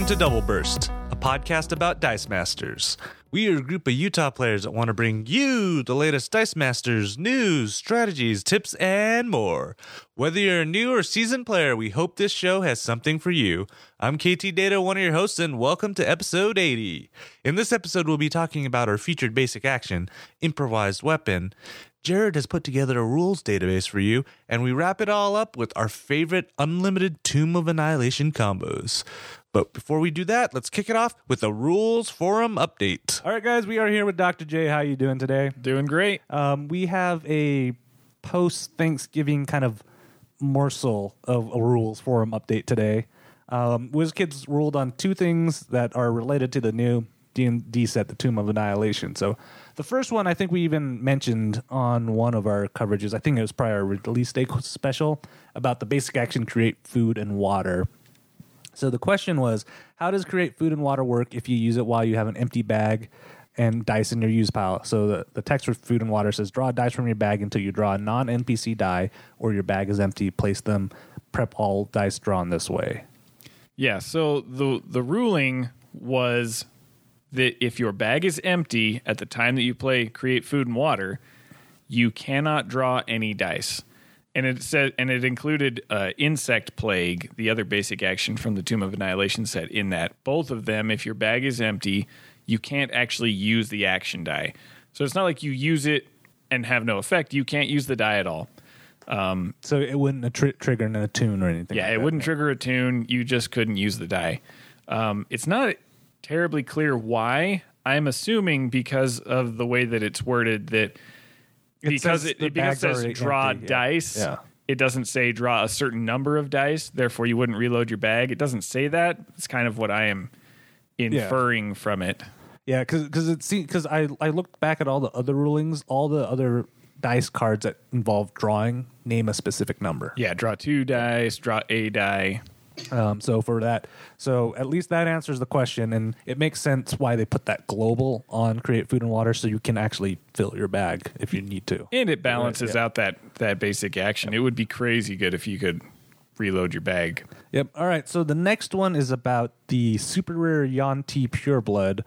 Welcome to Double Burst, a podcast about Dice Masters. We are a group of Utah players that want to bring you the latest Dice Masters news, strategies, tips, and more. Whether you're a new or seasoned player, we hope this show has something for you. I'm KT Data, one of your hosts, and welcome to episode 80. In this episode, we'll be talking about our featured basic action, improvised weapon. Jared has put together a rules database for you, and we wrap it all up with our favorite unlimited Tomb of Annihilation combos. But before we do that, let's kick it off with a rules forum update. All right, guys, we are here with Dr. J. How are you doing today? Doing great. Um, we have a post Thanksgiving kind of morsel of a rules forum update today. Um, WizKids ruled on two things that are related to the new D&D set, The Tomb of Annihilation. So the first one, I think we even mentioned on one of our coverages. I think it was prior release day special about the basic action create food and water. So the question was, how does create food and water work if you use it while you have an empty bag and dice in your use pile? So the, the text for food and water says, draw dice from your bag until you draw a non-NPC die or your bag is empty. Place them, prep all dice drawn this way. Yeah, so the the ruling was that if your bag is empty at the time that you play create food and water, you cannot draw any dice. And it said and it included uh, insect plague the other basic action from the tomb of annihilation set in that both of them if your bag is empty you can't actually use the action die. So it's not like you use it and have no effect. You can't use the die at all. Um, so it wouldn't tr- trigger an attune or anything yeah like it that, wouldn't trigger a tune. You just couldn't use the die. Um, it's not terribly clear why i'm assuming because of the way that it's worded that because it, it because it says draw empty, dice. Yeah. It doesn't say draw a certain number of dice, therefore you wouldn't reload your bag. It doesn't say that. It's kind of what I am inferring yeah. from it. Yeah, because because it because I I looked back at all the other rulings, all the other dice cards that involve drawing name a specific number. Yeah, draw two dice, draw a die. Um, so for that, so at least that answers the question, and it makes sense why they put that global on create food and water, so you can actually fill your bag if you need to, and it balances right, yeah. out that that basic action. It would be crazy good if you could reload your bag. Yep. All right. So the next one is about the super rare Yuan-ti Pureblood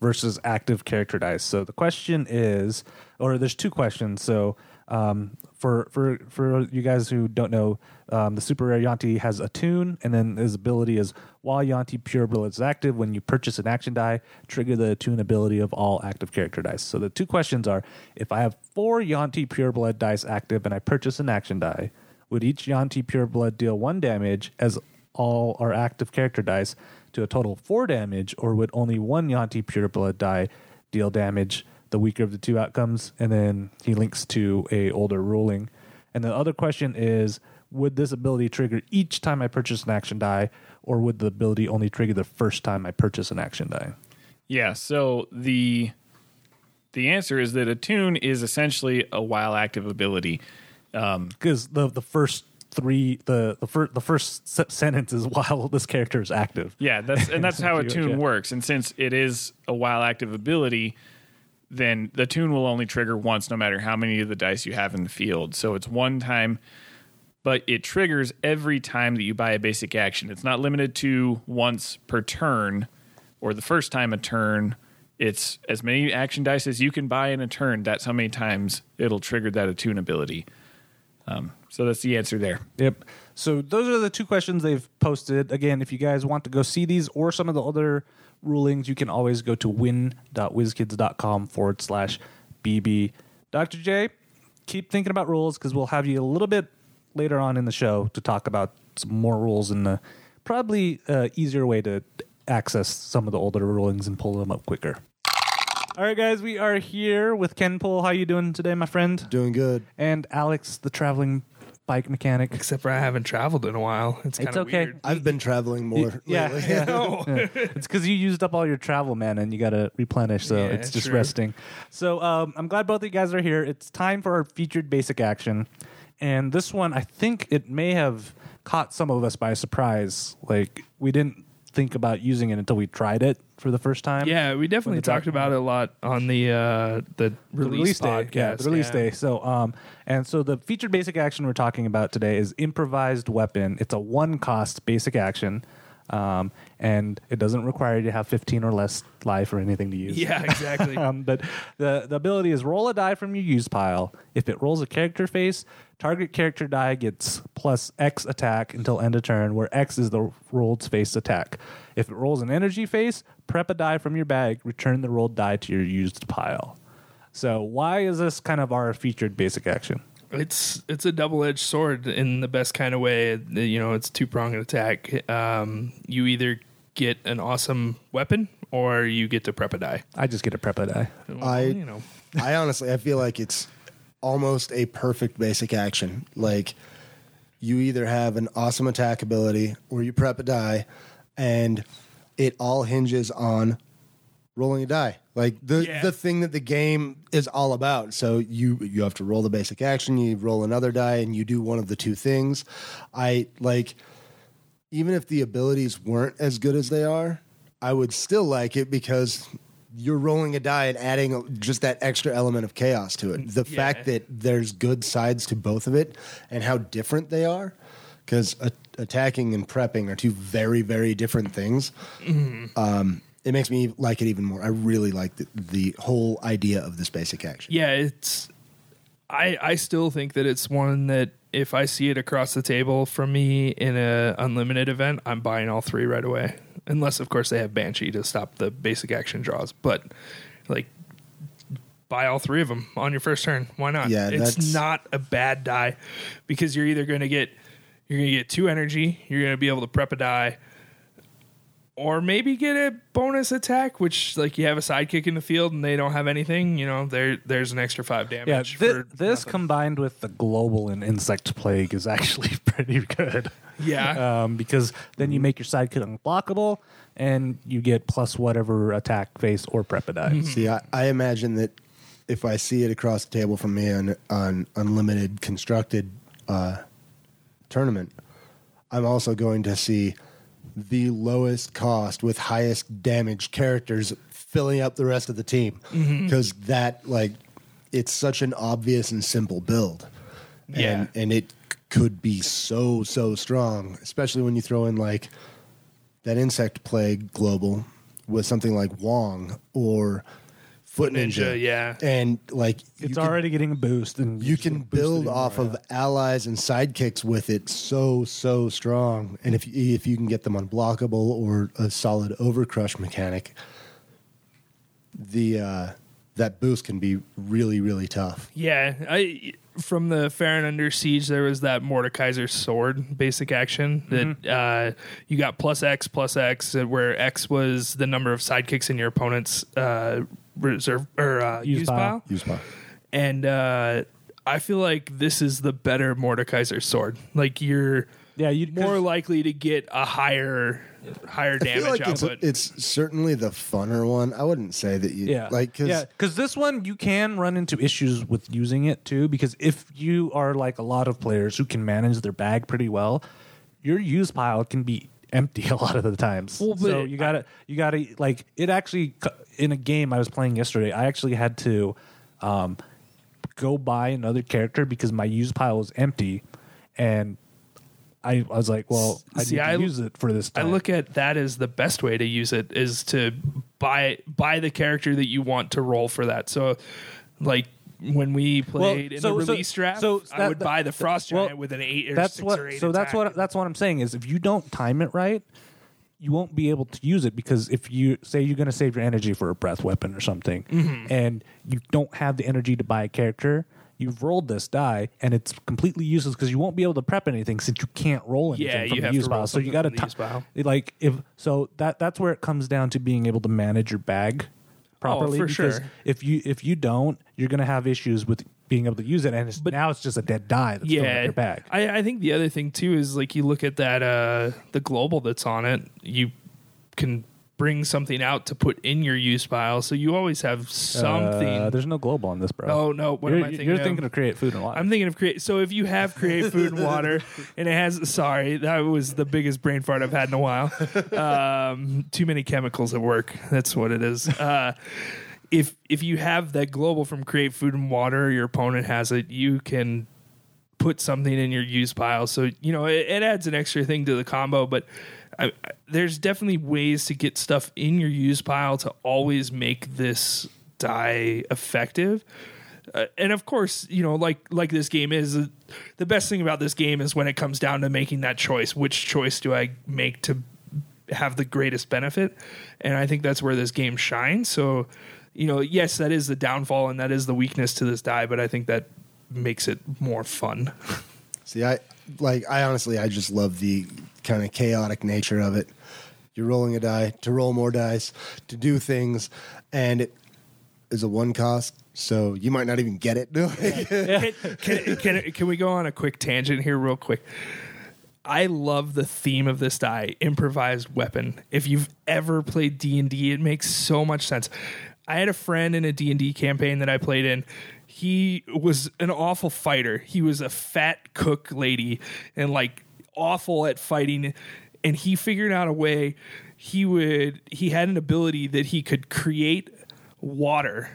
versus active character dice. So the question is, or there's two questions. So um, for for for you guys who don't know, um, the super rare Yuan-ti has attune, and then his ability is while Yuan-ti Pureblood is active, when you purchase an action die, trigger the attune ability of all active character dice. So the two questions are: If I have four Yuan-ti Pureblood dice active and I purchase an action die, would each Yuan-ti Pureblood deal one damage as all our active character dice to a total of four damage, or would only one Yuan-ti Pureblood die deal damage? the weaker of the two outcomes, and then he links to a older ruling. And the other question is, would this ability trigger each time I purchase an action die, or would the ability only trigger the first time I purchase an action die? Yeah. So the the answer is that attune is essentially a while active ability. Because um, the the first three the the first the first sentence is while this character is active. Yeah, that's and that's how attune works. And since it is a while active ability, then the tune will only trigger once no matter how many of the dice you have in the field. So it's one time, but it triggers every time that you buy a basic action. It's not limited to once per turn or the first time a turn. It's as many action dice as you can buy in a turn. That's how many times it'll trigger that attune ability. Um, so that's the answer there. Yep. So those are the two questions they've posted. Again, if you guys want to go see these or some of the other rulings, you can always go to win.wizkids.com forward slash BB. Dr. J, keep thinking about rules because we'll have you a little bit later on in the show to talk about some more rules and the probably uh, easier way to access some of the older rulings and pull them up quicker. All right, guys, we are here with Ken Pohl. How you doing today, my friend? Doing good. And Alex, the traveling bike mechanic. Except for I haven't traveled in a while. It's, it's okay. Weird. I've been traveling more. yeah, yeah. yeah. it's because you used up all your travel, man, and you got to replenish. So yeah, it's just true. resting. So um, I'm glad both of you guys are here. It's time for our featured basic action, and this one I think it may have caught some of us by surprise. Like we didn't think about using it until we tried it for the first time. Yeah, we definitely talked about it a lot on the uh, the, the release, release day. Yeah, the release yeah. day. So um and so the featured basic action we're talking about today is improvised weapon. It's a one cost basic action. Um, and it doesn't require you to have 15 or less life or anything to use. Yeah, exactly. um, but the, the ability is roll a die from your use pile. If it rolls a character face, target character die gets plus X attack until end of turn, where X is the rolled face attack. If it rolls an energy face, prep a die from your bag, return the rolled die to your used pile. So why is this kind of our featured basic action? it's it's a double edged sword in the best kind of way. You know, it's two pronged attack. Um, you either get an awesome weapon or you get to prep a die. I just get a prep a die. Well, I- you know, I honestly, I feel like it's almost a perfect basic action. Like you either have an awesome attack ability or you prep a die, and it all hinges on rolling a die. Like the Yeah. the thing that the game is all about. So you you have to roll the basic action, you roll another die, and you do one of the two things. I like even if the abilities weren't as good as they are, I would still like it because you're rolling a die and adding just that extra element of chaos to it. The Yeah. fact that there's good sides to both of it and how different they are, because attacking and prepping are two very, very different things. Um, it makes me like it even more. I really like the, the whole idea of this basic action. yeah, it's. I I still think that it's one that if I see it across the table from me in a unlimited event, I'm buying all three right away. Unless, of course, they have Banshee to stop the basic action draws. But like, buy all three of them on your first turn. Why not? Yeah, it's not a bad die because you're either going to get you're going to get two energy, you're going to be able to prep a die, or maybe get a bonus attack, which like you have a sidekick in the field and they don't have anything. You know, there there's an extra five Yeah, damage. thi- for this nothing. combined with the global and insect plague is actually pretty good. yeah. um, because then you make your sidekick unblockable and you get plus whatever attack face or prep a die. See, I, I imagine that if I see it across the table from me on on unlimited constructed uh, tournament, I'm also going to see the lowest cost with highest damage characters filling up the rest of the team. Mm-hmm. Because that like it's such an obvious and simple build, Yeah. and and it could be so so strong, especially when you throw in like that insect plague global with something like Wong or Foot Ninja, Ninja, yeah. and like It's can- already getting a boost, and you can build off more, of allies and sidekicks with it so so strong, and if if you can get them unblockable or a solid overcrush mechanic, the uh, that boost can be really really tough. Yeah, I from the Faerûn Under Siege there was that Mordenkainen sword basic action that uh, you got plus X plus X, uh, where X was the number of sidekicks in your opponent's uh, reserve or uh, Use use pile. pile, Use pile. and uh, I feel like this is the better Mordenkainen sword. Like you're Yeah, you're more likely to get a higher higher I feel damage like it's, output. it's certainly the funner one. I wouldn't say that you Yeah, like because yeah, because this one you can run into issues with using it too. Because if you are like a lot of players who can manage their bag pretty well, your use pile can be empty a lot of the times. Well, so you gotta you gotta like it. Actually, in a game I was playing yesterday, I actually had to um, go buy another character because my use pile was empty, and I, I was like, well, I See, need to I- use it for this. I look at that as the best way to use it is to buy buy the character that you want to roll for that. So, like when we played in so- the so- release draft, so I that- would buy the frost well, giant with an eight or that's six what or eight. so that's what that's what i'm saying is if you don't time it right you won't be able to use it because if you say you're going to save your energy for a breath weapon or something Mm-hmm. and you don't have the energy to buy a character you've rolled this die and it's completely useless because you won't be able to prep anything since you can't roll anything Yeah, from you the have use to roll pile so you got to from the use pile. like if so that that's where it comes down to being able to manage your bag properly Oh, for because sure. if you if you don't you're going to have issues with being able to use it and it's, But- now it's just a dead die that's yeah, your bag I, I think the other thing too is like you look at that uh the global that's on it, you can bring something out to put in your use pile, so you always have something. Uh, there's no global on this, bro. oh no, what you're, am I thinking? You're of? thinking of create food and water. I'm thinking of create. So if you have create food and water, and it has sorry, that was the biggest brain fart I've had in a while. Um, too many chemicals at work. That's what it is. Uh, if if you have that global from create food and water, your opponent has it. You can put something in your use pile. So you know it, it adds an extra thing to the combo, but. I, I, there's definitely ways to get stuff in your use pile to always make this die effective. Uh, and of course, you know, like like this game is uh, the best thing about this game is when it comes down to making that choice. Which choice do I make to have the greatest benefit? And I think that's where this game shines. So, you know, yes, that is the downfall and that is the weakness to this die, but I think that makes it more fun. See, I like I honestly I just love the kind of chaotic nature of it. You're rolling a die to roll more dice to do things, and it is a one cost, so you might not even get it. can, can, can, can we go on a quick tangent here, real quick? I love the theme of this die, improvised weapon. If you've ever played D and D, it makes so much sense. I had a friend in a D and D campaign that I played in. He was an awful fighter. He was a fat cook lady and like awful at fighting. And he figured out a way. He would. He had an ability that he could create water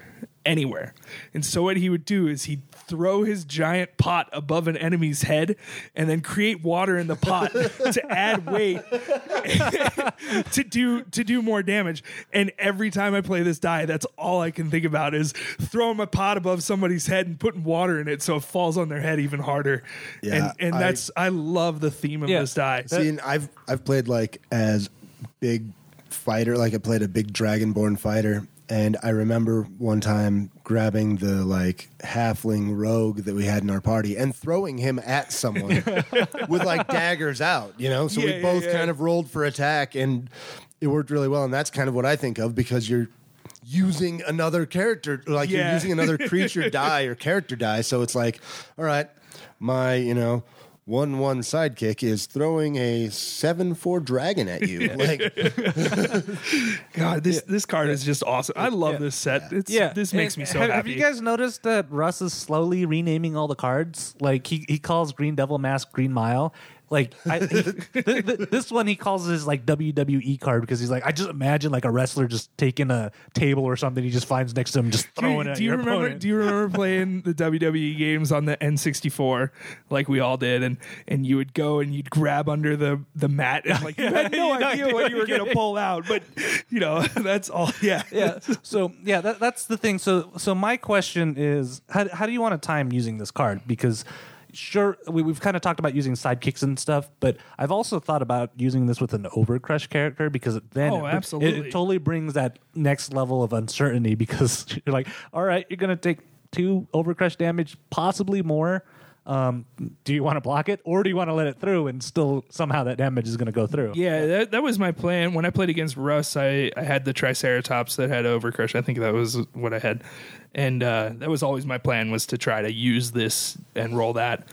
anywhere. And so what he would do is he'd throw his giant pot above an enemy's head and then create water in the pot to add weight to do to do more damage. And every time I play this die, that's all I can think about is throwing my pot above somebody's head and putting water in it so it falls on their head even harder. Yeah, and and I- that's I love the theme of Yeah. this die. See, and I've I've played like as big fighter, like I played a big dragonborn fighter, and I remember one time grabbing the like halfling rogue that we had in our party and throwing him at someone with like daggers out, you know. So Yeah, we yeah, both yeah. kind of rolled for attack, and it worked really well. And that's kind of what I think of because you're using another character, like Yeah. you're using another creature die or character die. So it's like, all right, my you know one one sidekick is throwing a seven four dragon at you. Like God, this this card is just awesome. I love this set. It's, Yeah, this makes And me so have, happy. Have you guys noticed that Russ is slowly renaming all the cards? Like he, he calls Green Devil Mask Green Mile. Like I, he, th- th- this one, he calls his like WWE card because he's like, I just imagine like a wrestler just taking a table or something he just finds next to him, just do throwing it. at do you remember? opponent. Do you remember playing the WWE games on the N64 like we all did, and and you would go and you'd grab under the the mat and like you had no idea what you were going to pull out, but you know that's all. Yeah, yeah. So yeah, that, that's the thing. So so my question is, how how do you want to time using this card? Because sure, we, we've kind of talked about using sidekicks and stuff, but I've also thought about using this with an Overcrush character because then Oh, it, absolutely. it, totally brings that next level of uncertainty because you're like, all right, you're gonna take two Overcrush damage, possibly more. Um, do you want to block it or do you want to let it through and still somehow that damage is going to go through? Yeah, that, that was my plan. When I played against Russ, I, I had the Triceratops that had Overcrush. I think that was what I had. And uh, that was always my plan was to try to use this and roll that.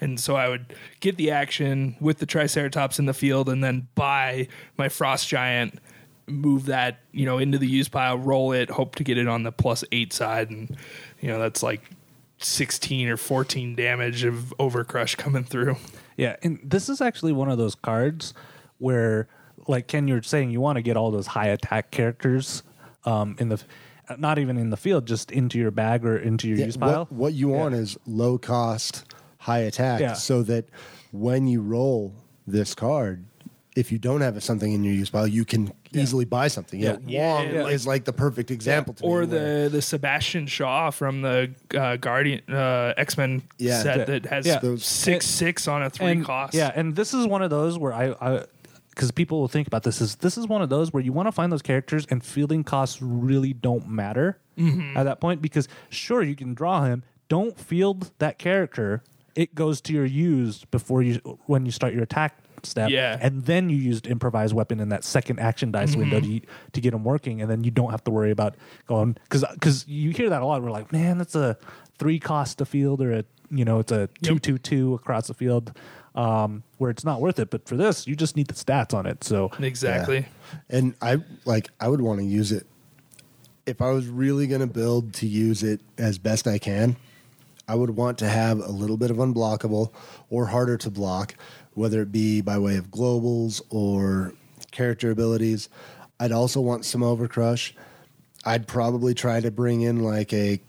And so I would get the action with the Triceratops in the field and then buy my Frost Giant, move that, you know, into the use pile, roll it, hope to get it on the plus eight side. And, you know, that's like 16 or 14 damage of Overcrush coming through. Yeah, and this is actually one of those cards where, like Ken, you're saying you want to get all those high attack characters um, in the, not even in the field, just into your bag or into your Yeah, use pile. what, what you want is low cost, high attack, Yeah. so that when you roll this card, if you don't have something in your use pile, you can easily buy something. Yeah. Yeah, Wong Yeah, yeah, is like the perfect example. To or me, where- the the Sebastian Shaw from the uh, Guardian uh, X Men Yeah. set Yeah. that has Yeah. Those- six six on a three and, cost. Yeah, and this is one of those where I, I because people will think about this is this is one of those where you want to find those characters and fielding costs really don't matter Mm-hmm. at that point because sure you can draw him, don't field that character. It goes to your used before you when you start your attack step, Yeah. and then you used improvised weapon in that second action dice Mm-hmm. window to to get them working, and then you don't have to worry about going because because you hear that a lot. We're like, man, that's a three cost to field or a you know it's a two two two across the field um, where it's not worth it. But for this, you just need the stats on it. So exactly. and I like I would want to use it if I was really going to build to use it as best I can. I would want to have a little bit of unblockable or harder to block, whether it be by way of globals or character abilities. I'd also want some overcrush. I'd probably try to bring in like a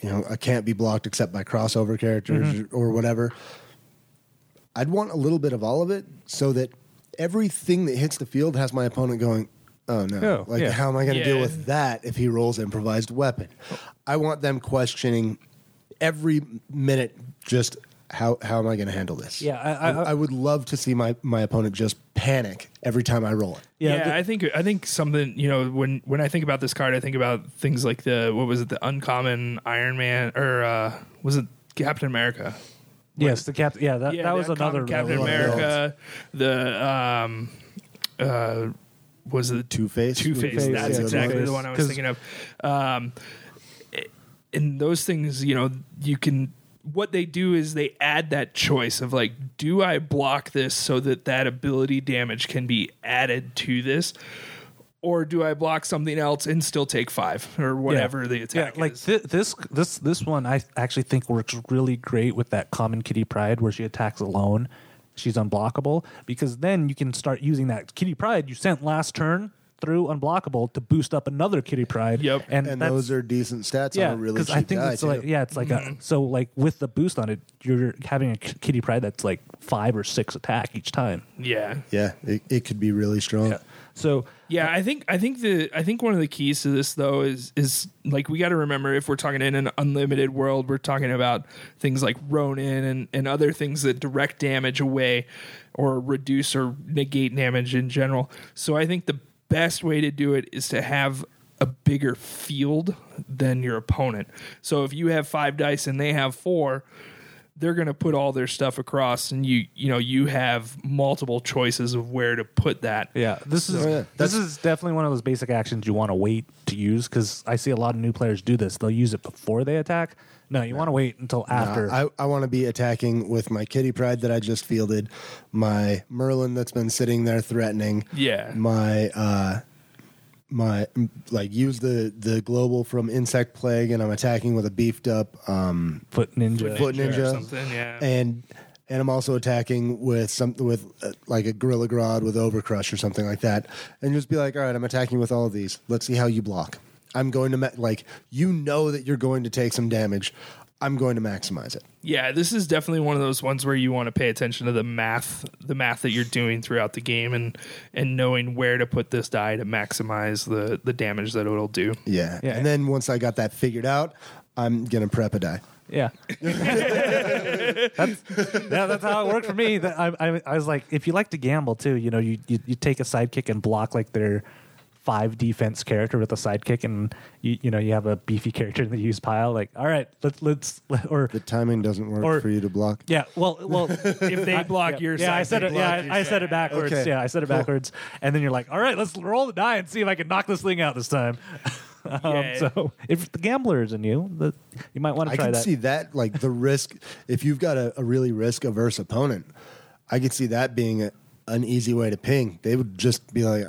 you know, I can't be blocked except by crossover characters Mm-hmm. or whatever. I'd want a little bit of all of it so that everything that hits the field has my opponent going, oh no. Oh, like, yeah. how am I going to Yeah. deal with that if he rolls improvised weapon? I want them questioning every minute just how, how am I going to handle this? Yeah, I- I- I would love to see my, my opponent just panic every time I roll it. Yeah, Yeah, the- I think I think something you know when when I think about this card, I think about things like the what was it, the uncommon Iron Man or uh, was it Captain America? yes, the cap. Yeah, that, yeah, that was another Captain one. America. The um, uh, was it Two Face. Two Face. That's yeah, exactly Two-Face. the one I was thinking of. Um, in those things, you know, you can. What they do is they add that choice of like, do I block this so that that ability damage can be added to this, or do I block something else and still take five or whatever the attack yeah, like is? thi- this this this one I actually think works really great with that common Kitty Pryde where she attacks alone. She's unblockable because then you can start using that Kitty Pryde you sent last turn through unblockable to boost up another Kitty Pryde. Yep. and, and that's, those are decent stats yeah, on a really cheap I think guy, it's too. like yeah, it's like a so like with the boost on it, you're having a k- Kitty Pryde that's like five or six attack each time. yeah, Yeah, it, it could be really strong. Yeah. So Yeah, I think I think the I think one of the keys to this though is is like we got to remember if we're talking in an unlimited world, we're talking about things like Ronin and and other things that direct damage away or reduce or negate damage in general. So I think the best way to do it is to have a bigger field than your opponent. So if you have 5 dice and they have 4, they're going to put all their stuff across and you you know you have multiple choices of where to put that. Yeah, this is Oh, yeah. this is definitely one of those basic actions you want to wait to use because I see a lot of new players do this. They'll use it before they attack. No, you want to wait until after. Uh, I, I want to be attacking with my Kitty Pryde that I just fielded, my Merlin that's been sitting there threatening, Yeah. my uh, my like use the the global from Insect Plague, and I'm attacking with a beefed up um, Foot ninja. Foot Ninja or something, yeah. and and I'm also attacking with something with uh, like a Gorilla Grodd with Overcrush or something like that, and just be like, all right, I'm attacking with all of these. Let's see how you block. I'm going to ma- like you know that you're going to take some damage. I'm going to maximize it. Yeah, this is definitely one of those ones where you want to pay attention to the math, the math that you're doing throughout the game, and and knowing where to put this die to maximize the the damage that it'll do. Yeah. Yeah. And then once I got that figured out, I'm gonna prep a die. Yeah. that's, yeah, that's how it worked for me. That I, I, I was like, if you like to gamble too, you know, you, you, you take a sidekick and block like their five defense character with a sidekick, and you you know you have a beefy character in the use pile. Like, all right, let's let's or The timing doesn't work Or- for you to block. yeah, well, well, If they block yeah, your yeah, I side, said it. Yeah, I, I said it backwards. Okay. Yeah, I said it Cool. backwards, and then you're like, all right, let's roll the die and see if I can knock this thing out this time. um, Yeah. So if the gambler is in you, the, you might want to try I can that. see that like the risk if you've got a, a really risk averse opponent, I could see that being a, an easy way to ping. They would just be like,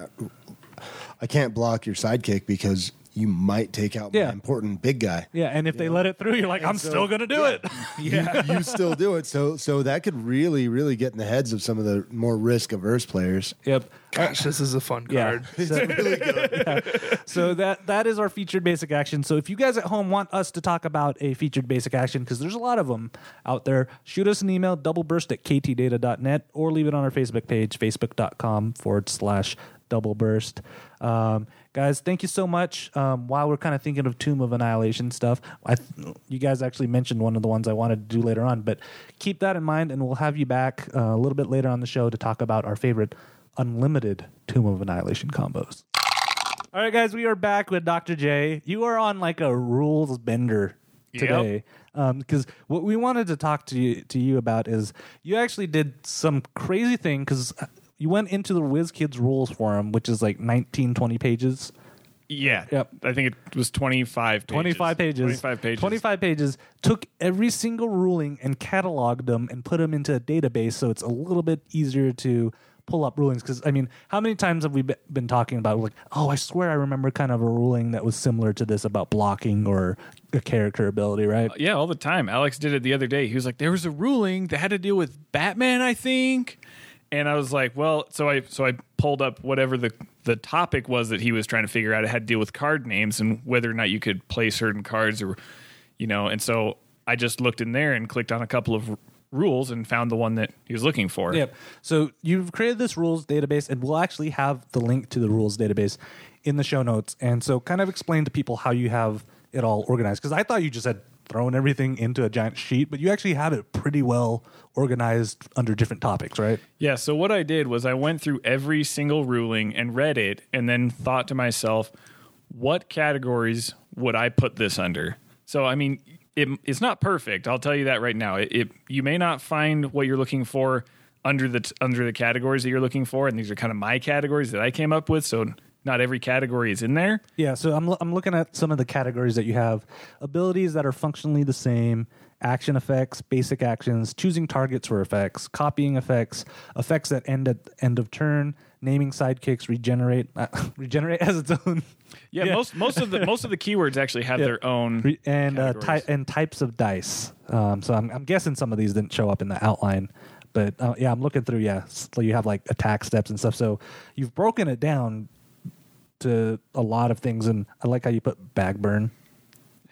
I can't block your sidekick because you might take out Yeah. my important big guy. yeah, and if they let it through, you're like, I'm so- still gonna do it. Yeah, you still do it. So so that could really really get in the heads of some of the more risk averse players. yep. Gosh, this is a fun Yeah. card. So, so that that is our featured basic action. So if you guys at home want us to talk about a featured basic action, because there's a lot of them out there, shoot us an email, doubleburst at ktdata.net, or leave it on our Facebook page, facebook.com forward slash doubleburst. Um, guys, thank you so much. Um, while we're kind of thinking of Tomb of Annihilation stuff, I th- you guys actually mentioned one of the ones I wanted to do later on, but keep that in mind, and we'll have you back uh, a little bit later on the show to talk about our favorite unlimited Tomb of Annihilation combos. All right, guys, we are back with Dr. J. You are on like a rules bender today. Because what we wanted to talk to you, to you about is you actually did some crazy thing because you went into the WizKids rules forum, which is like 19, 20 pages. Yeah. Yep. I think it was 25 pages. 25 pages. 25 pages. 25 pages. Took every single ruling and cataloged them and put them into a database so it's a little bit easier to pull up rulings. Because, I mean, how many times have we be- been talking about, like, oh, I swear I remember kind of a ruling that was similar to this about blocking or a character ability, right? Uh, yeah, all the time. Alex did it the other day. He was like, "There was a ruling that had to deal with Batman, I think." And I was like, "Well," so I so I pulled up whatever the the topic was that he was trying to figure out. It had to deal with card names and whether or not you could play certain cards or you know, and so I just looked in there and clicked on a couple of r- rules and found the one that he was looking for. Yep. So you've created this rules database, and we'll actually have the link to the rules database in the show notes. And so, kind of explain to people how you have it all organized. Because I thought you just had thrown everything into a giant sheet, but you actually have it pretty well organized under different topics, right? Yeah. So what I did was I went through every single ruling and read it, and then thought to myself, what categories would I put this under? So I mean, it, it's not perfect. I'll tell you that right now. It, it you may not find what you're looking for under the under the categories that you're looking for, and these are kind of my categories that I came up with. So not every category is in there. Yeah, so I'm I'm looking at some of the categories that you have: abilities that are functionally the same, action effects, basic actions, choosing targets for effects, copying effects, effects that end at end of turn, naming sidekicks, regenerate, uh, regenerate has its own. Yeah, most most of the most of the keywords actually have Yeah. their own Re- and uh, ty- and types of dice. Um, so I'm, I'm guessing some of these didn't show up in the outline, but uh, yeah, I'm looking through. Yeah, so you have like attack steps and stuff. So you've broken it down to a lot of things, and I like how you put bag burn.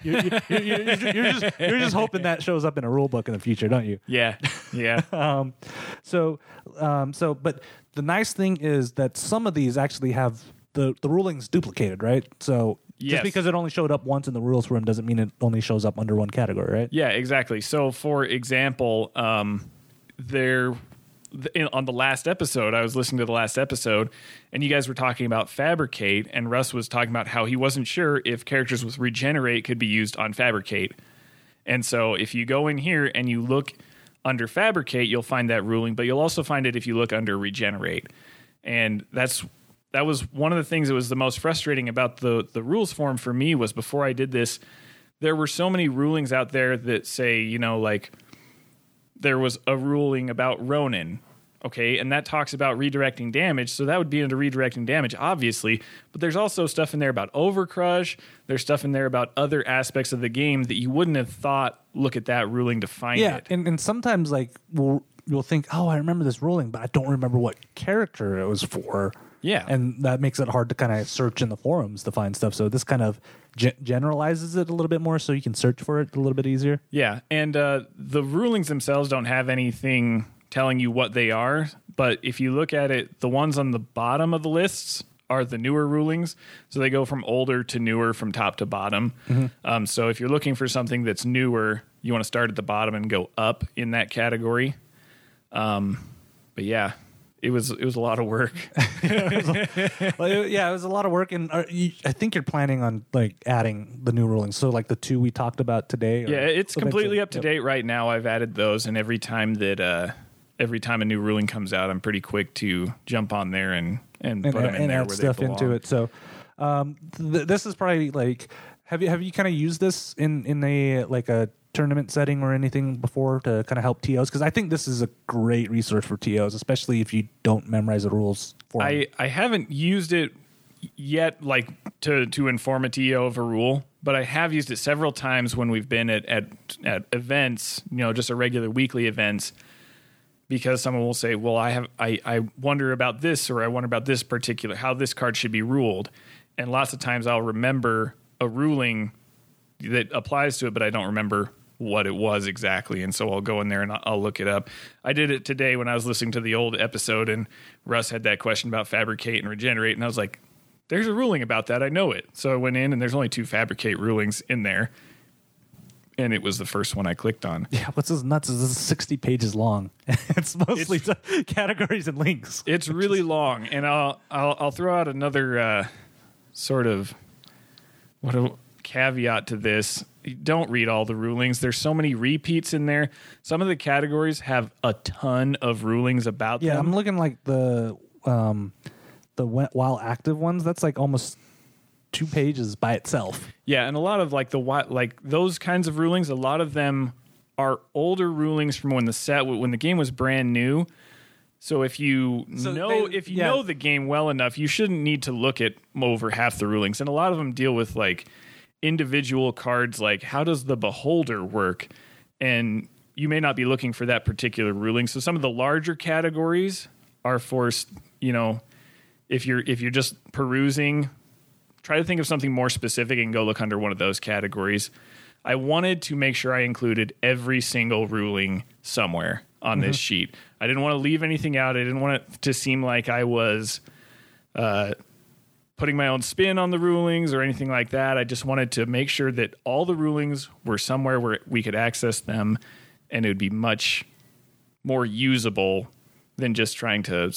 You're, you're, you're, you're just, you're just hoping that shows up in a rule book in the future, don't you? Yeah, yeah. Um, so, um, so, but the nice thing is that some of these actually have the the rulings duplicated, right? So Yes. just because it only showed up once in the rules room doesn't mean it only shows up under one category, right? Yeah, exactly. So, for example, um, there on the last episode, I was listening to the last episode, and you guys were talking about fabricate, and Russ was talking about how he wasn't sure if characters with regenerate could be used on fabricate. And so, if you go in here and you look under fabricate, you'll find that ruling, but you'll also find it if you look under regenerate. And that's that was one of the things that was the most frustrating about the the rules form for me was before I did this, there were so many rulings out there that say, you know, like there was a ruling about Ronin. Okay, and that talks about redirecting damage, so that would be into redirecting damage, obviously. But there's also stuff in there about overcrush. There's stuff in there about other aspects of the game that you wouldn't have thought. Look at that ruling to find Yeah, it. and and sometimes like we'll you'll think, oh, I remember this ruling, but I don't remember what character it was for. Yeah. and that makes it hard to kind of search in the forums to find stuff. So this kind of ge- generalizes it a little bit more, so you can search for it a little bit easier. Yeah, and uh, the rulings themselves don't have anything telling you what they are. But if you look at it, the ones on the bottom of the lists are the newer rulings. So they go from older to newer, from top to bottom. Um, so if you're looking for something that's newer, you want to start at the bottom and go up in that category. Um, but yeah, it was it was a lot of work. well, yeah, it was a lot of work, and uh, you, I think you're planning on like adding the new rulings. So like the two we talked about today. Yeah, it's completely up to Yep. date right now. I've added those, and every time that uh, every time a new ruling comes out, I'm pretty quick to jump on there and and, and, put them in and there add stuff into it. So um, th- this is probably like have you have you kind of used this in in a like a tournament setting or anything before to kind of help TOs? Because I think this is a great resource for TOs, especially if you don't memorize the rules. For. I I haven't used it yet, like to to inform a TO of a rule, but I have used it several times when we've been at at at events, you know, just a regular weekly events. Because someone will say, "Well, I have I, I wonder about this, or I wonder about this particular how this card should be ruled," and lots of times I'll remember a ruling that applies to it, but I don't remember what it was exactly. And so I'll go in there and I'll, look it up. I did it today when I was listening to the old episode, and Russ had that question about fabricate and regenerate, and I was like, "There's a ruling about that. I know it." So I went in, and there's only two fabricate rulings in there, and it was the first one I clicked on. yeah, what's this nuts? Is this is sixty pages long? it's mostly t- categories and links. It's really long, and I'll I'll, I'll throw out another uh, sort of what caveat to this. Don't read all the rulings. There's so many repeats in there. Some of the categories have a ton of rulings about Yeah, them. I'm looking like the um the while active ones. That's like almost two pages by itself. Yeah, and a lot of like the like those kinds of rulings. A lot of them are older rulings from when the set when the game was brand new. So if you So know they- if you yeah. know the game well enough, you shouldn't need to look at over half the rulings. And a lot of them deal with like individual cards, like how does the beholder work, and you may not be looking for that particular ruling. So some of the larger categories are forced you know if you're if you're just perusing try to think of something more specific and go look under one of those categories. I wanted to make sure I included every single ruling somewhere on this sheet. I didn't want to leave anything out. I didn't want it to seem like I was uh, putting my own spin on the rulings or anything like that. I just wanted to make sure that all the rulings were somewhere where we could access them and it would be much more usable than just trying to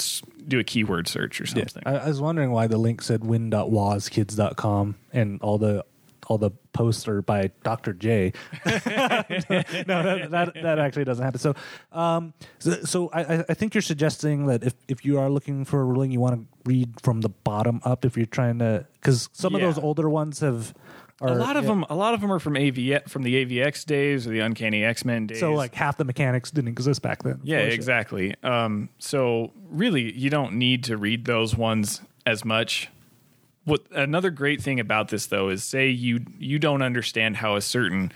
do a keyword search or something. I, I was wondering why the link said win.wazkids.com and all the all the posts are by Dr. J. no, that, that that actually doesn't happen. So, um, so, so I, I- think you're suggesting that if, if you are looking for a ruling, you want to read from the bottom up. If you're trying to, because some of those older ones have. Are, a lot of yeah. them, a lot of them are from AV from the AVX days or the Uncanny X Men days. So like half the mechanics didn't exist back then. Yeah, exactly. Um, so really, you don't need to read those ones as much. What another great thing about this though is, say you you don't understand how a certain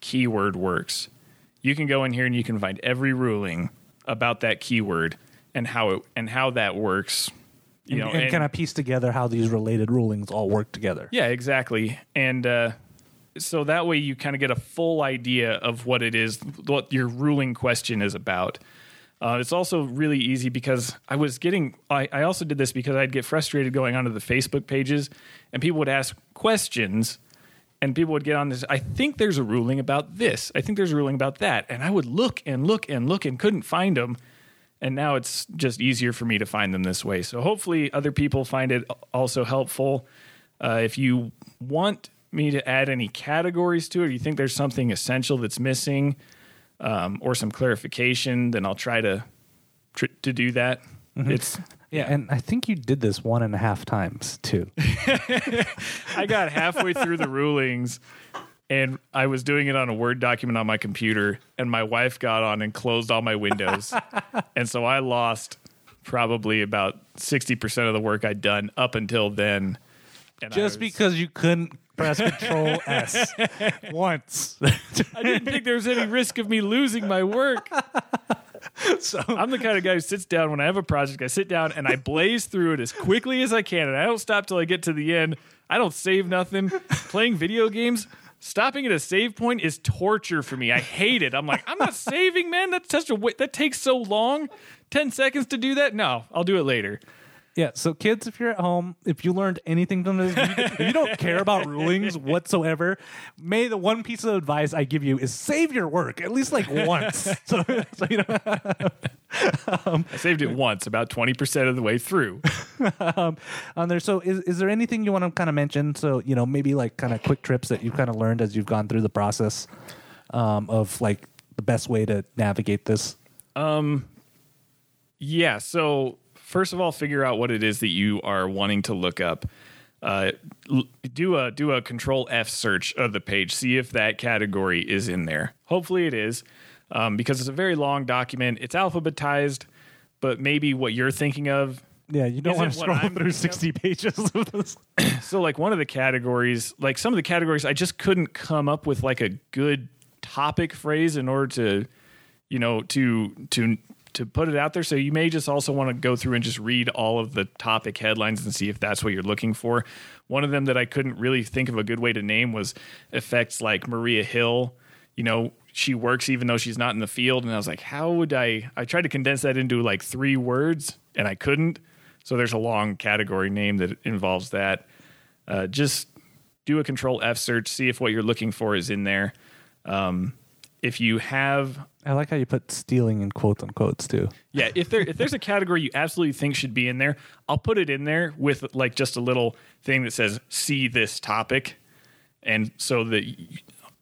keyword works, you can go in here and you can find every ruling about that keyword and how it and how that works. You And, know, and and- kind of piece together how these related rulings all work together. yeah, exactly. And uh, so that way you kind of get a full idea of what it is, what your ruling question is about. Uh, it's also really easy because I was getting, I, I also did this because I'd get frustrated going onto the Facebook pages and people would ask questions and people would get on this. I think there's a ruling about this. I think there's a ruling about that. And I would look and look and look and couldn't find them. And now it's just easier for me to find them this way. So hopefully other people find it also helpful. Uh, if you want me to add any categories to it, or you think there's something essential that's missing, um, or some clarification, then I'll try to tr- to do that. It's Yeah, and I think you did this one and a half times too. I got halfway through the rulings and I was doing it on a Word document on my computer, and my wife got on and closed all my windows. and so I lost probably about 60% of the work I'd done up until then. And Just was- because you couldn't press Control S once. I didn't think there was any risk of me losing my work. so I'm the kind of guy who sits down when I have a project. I sit down and I blaze through it as quickly as I can, and I don't stop till I get to the end. I don't save nothing. Playing video games, stopping at a save point is torture for me. I hate it. I'm like, I'm not saving, man. That's such a wa- that takes so long. Ten seconds to do that? No, I'll do it later. Yeah, so kids, if you're at home, if you learned anything from this, if you don't care about rulings whatsoever, may the one piece of advice I give you is save your work at least like once. so, so you know, I saved it once, about twenty percent of the way through. on there. So, is is there anything you want to kind of mention? So, you know, maybe like kind of quick trips that you've kind of learned as you've gone through the process um, of like the best way to navigate this. Um, Yeah. So first of all, figure out what it is that you are wanting to look up. Uh, do a do a Control F search of the page. See if that category is in there. Hopefully, it is, um, because it's a very long document. It's alphabetized, but maybe what you're thinking of. Yeah, you don't want to scroll through thinking of? 60 pages of this. So, like one of the categories, like some of the categories, I just couldn't come up with like a good topic phrase in order to, you know, to to to put it out there. So you may just also want to go through and just read all of the topic headlines and see if that's what you're looking for. One of them that I couldn't really think of a good way to name was effects like Maria Hill. You know, she works even though she's not in the field, and I was like, how would I? I tried to condense that into like three words, and I couldn't. So there's a long category name that involves that. Uh, just do a control F search, see if what you're looking for is in there. Um, if you have, I like how you put stealing in quotes unquotes too. yeah, if there if there's a category you absolutely think should be in there, I'll put it in there with like just a little thing that says "see this topic," and so that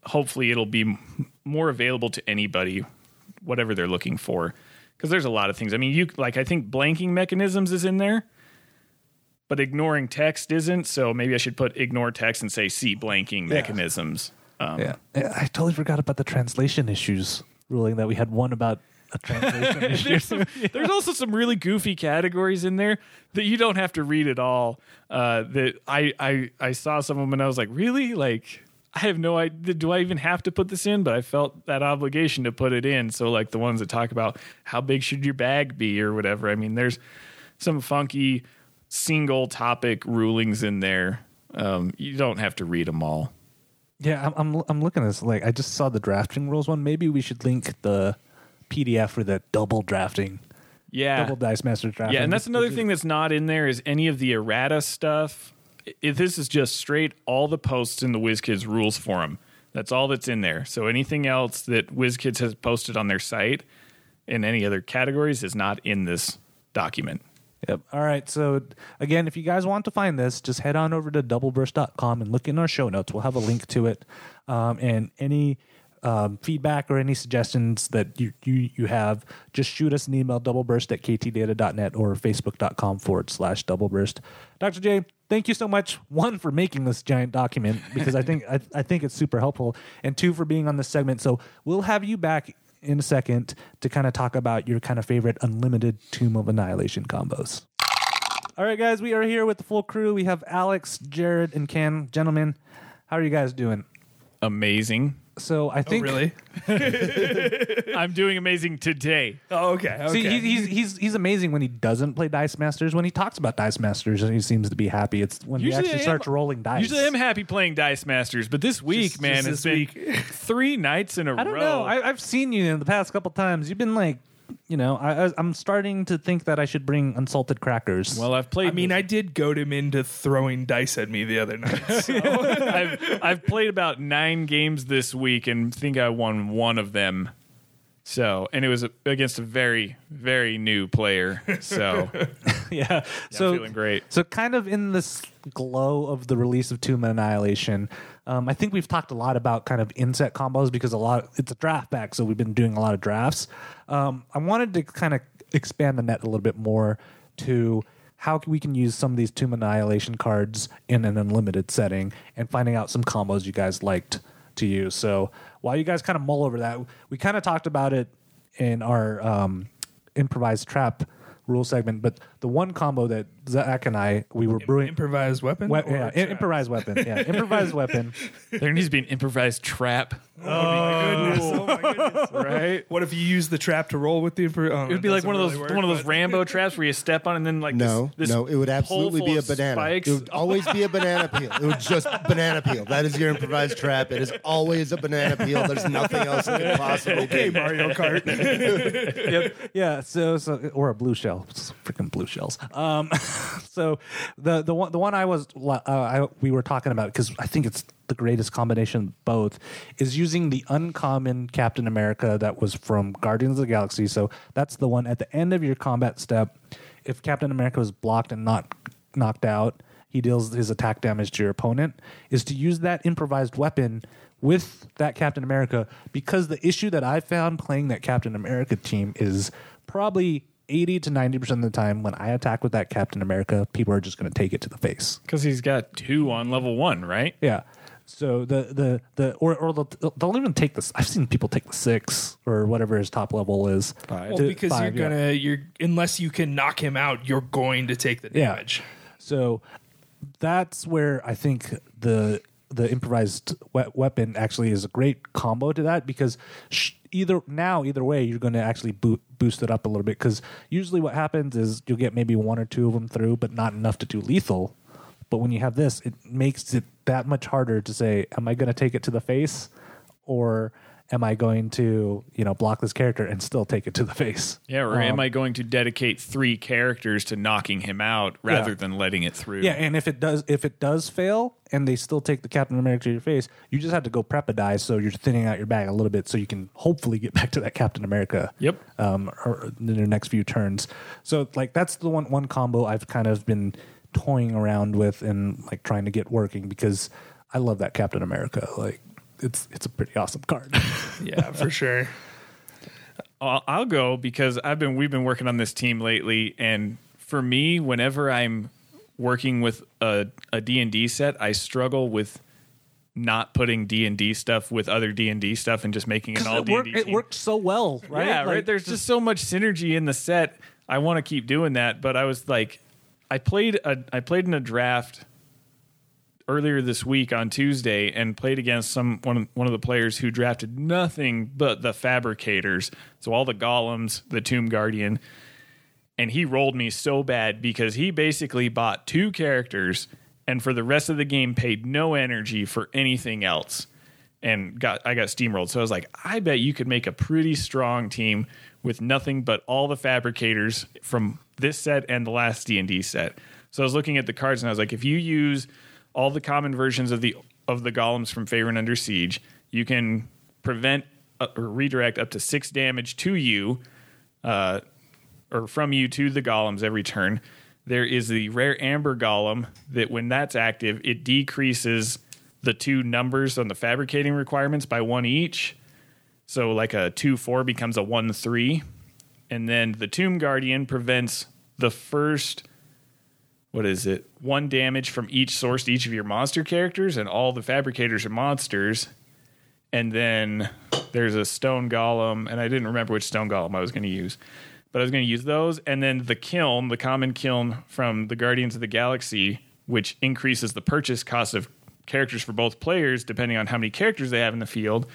hopefully it'll be more available to anybody, whatever they're looking for. Because there's a lot of things. I mean, you like I think blanking mechanisms is in there, but ignoring text isn't. So maybe I should put ignore text and say see blanking mechanisms. Um, Yeah. I totally forgot about the translation issues ruling that we had one about a translation issue. there's, some, there's also some really goofy categories in there that you don't have to read at all. Uh, that I, I I saw some of them and I was like, really? Like, I have no idea. Do I even have to put this in? But I felt that obligation to put it in. So like the ones that talk about how big should your bag be or whatever. I mean, there's some funky single topic rulings in there. Um, you don't have to read them all. Yeah, I'm, I'm I'm looking at this. Like, I just saw the drafting rules one. Maybe we should link the PDF for the double drafting, Yeah. double dice master drafting. Yeah, and that's another thing that's not in there is any of the errata stuff. If this is just straight all the posts in the WizKids rules forum. That's all that's in there. So anything else that WizKids has posted on their site in any other categories is not in this document. Yep. All right. So again, if you guys want to find this, just head on over to doubleburst.com and look in our show notes. We'll have a link to it. Um, and any um, feedback or any suggestions that you, you, you have, just shoot us an email, doubleburst at ktdata.net or facebook.com forward slash doubleburst. Dr. J, thank you so much. One, for making this giant document because I think, I, I think it's super helpful. And two, for being on this segment. So we'll have you back in a second to kind of talk about your kind of favorite unlimited Tomb of Annihilation combos. All right, guys, we are here with the full crew. We have Alex, Jared, and Ken. Gentlemen, how are you guys doing? Amazing. So I Oh, think really? I'm doing amazing today. Oh, okay. Okay. See, he, he's he's he's amazing when he doesn't play Dice Masters. When he talks about Dice Masters, he seems to be happy. It's when he actually I starts rolling dice. Usually I'm happy playing Dice Masters, but this week, Just- man, just it's this been week. three nights in a I don't row. know. I, I've seen you in the past couple times. You've been like, you know, I, I, I'm starting to think that I should bring unsalted crackers. well, I've played. I mean, I did goad him into throwing dice at me the other night. So. I've I've played about nine games this week and think I won one of them. So, and it was against a very very new player. So, yeah. So I'm feeling great. So kind of in this glow of the release of Tomb of Annihilation, um, I think we've talked a lot about kind of inset combos because a lot it's a draft back, so we've been doing a lot of drafts. Um, I wanted to kind of expand the net a little bit more to how we can use some of these Tomb Annihilation cards in an unlimited setting and finding out some combos you guys liked to use. So while you guys kind of mull over that, we kind of talked about it in our um, improvised trap rule segment, but the one combo that Zach and I we were brewing Improvised weapon? we- yeah, trap? im- improvised weapon. Yeah, improvised weapon. there needs to be an improvised trap, Oh my goodness. Oh, right? What if you use the trap to roll with the impro- oh, It would be like one of those one of those Rambo traps where you step on and then like No, this, this no, it would absolutely pole be a of banana. Spikes. It would always be a banana peel. It would just banana peel. That is your improvised trap. It is always a banana peel. There's nothing else it could possibly Okay, be. Mario Kart. yep. Yeah. So so or a blue shell. It's freaking blue shells. Um. So the the one the one I was uh, I, we were talking about because I think it's the greatest combination of both is using the uncommon Captain America that was from Guardians of the Galaxy. So that's the one at the end of your combat step. If Captain America was blocked and not knocked out, he deals his attack damage to your opponent. Is to use that improvised weapon with that Captain America because the issue that I found playing that Captain America team is probably 80 to 90% of the time when I attack with that Captain America, people are just going to take it to the face. because he's got two on level one, right? Yeah. So the the the or or they'll, they'll even take this. I've seen people take the six or whatever his top level is. Five. Well, to because five, you're yeah. gonna you're unless you can knock him out, you're going to take the Yeah. damage. So that's where I think the the improvised we- weapon actually is a great combo to that because sh- either now either way you're going to actually boot, boost it up a little bit because usually what happens is you'll get maybe one or two of them through but not enough to do lethal. But when you have this it makes it that much harder to say am i going to take it to the face? Or am i going to you know block this character and still take it to the face Yeah, or am Um, I going to dedicate three characters to knocking him out rather Yeah. than letting it through? Yeah, and if it does if it does fail and they still take the Captain America to your face, you just have to go prep a die so you're thinning out your bag a little bit so you can hopefully get back to that Captain America. Yep. Um, or in your next few turns. So like that's the one one combo I've kind of been toying around with and like trying to get working because I love that Captain America. Like it's it's a pretty awesome card. Yeah, for sure. I'll, I'll go because I've been we've been working on this team lately, and for me, whenever I'm working with a a D and D set, I struggle with not putting D and D stuff with other D and D stuff and just making an all it, D and D. it worked so well, right? Yeah, right. There's just so much synergy in the set. I want to keep doing that, but I was like, I played a I played in a draft earlier this week on Tuesday and played against some one of, one of the players who drafted nothing but the fabricators. So all the golems, the tomb guardian, and he rolled me so bad because he basically bought two characters and for the rest of the game paid no energy for anything else. And got I got steamrolled. So I was like, I bet you could make a pretty strong team with nothing but all the fabricators from this set and the last D and D set. So I was looking at the cards and I was like, if you use all the common versions of the of the golems from Faerûn Under Siege, you can prevent uh, or redirect up to six damage to you, uh, or from you to the golems every turn. There is the rare amber golem that when that's active, it decreases the two numbers on the fabricating requirements by one each. So like a two four becomes a one three, and then the Tomb Guardian prevents the first what is it? One damage from each source to each of your monster characters, and all the fabricators are monsters. And then there's a stone golem, and I didn't remember which stone golem I was going to use, but I was going to use those. And then the kiln, the common kiln from the Guardians of the Galaxy, which increases the purchase cost of characters for both players depending on how many characters they have in the field.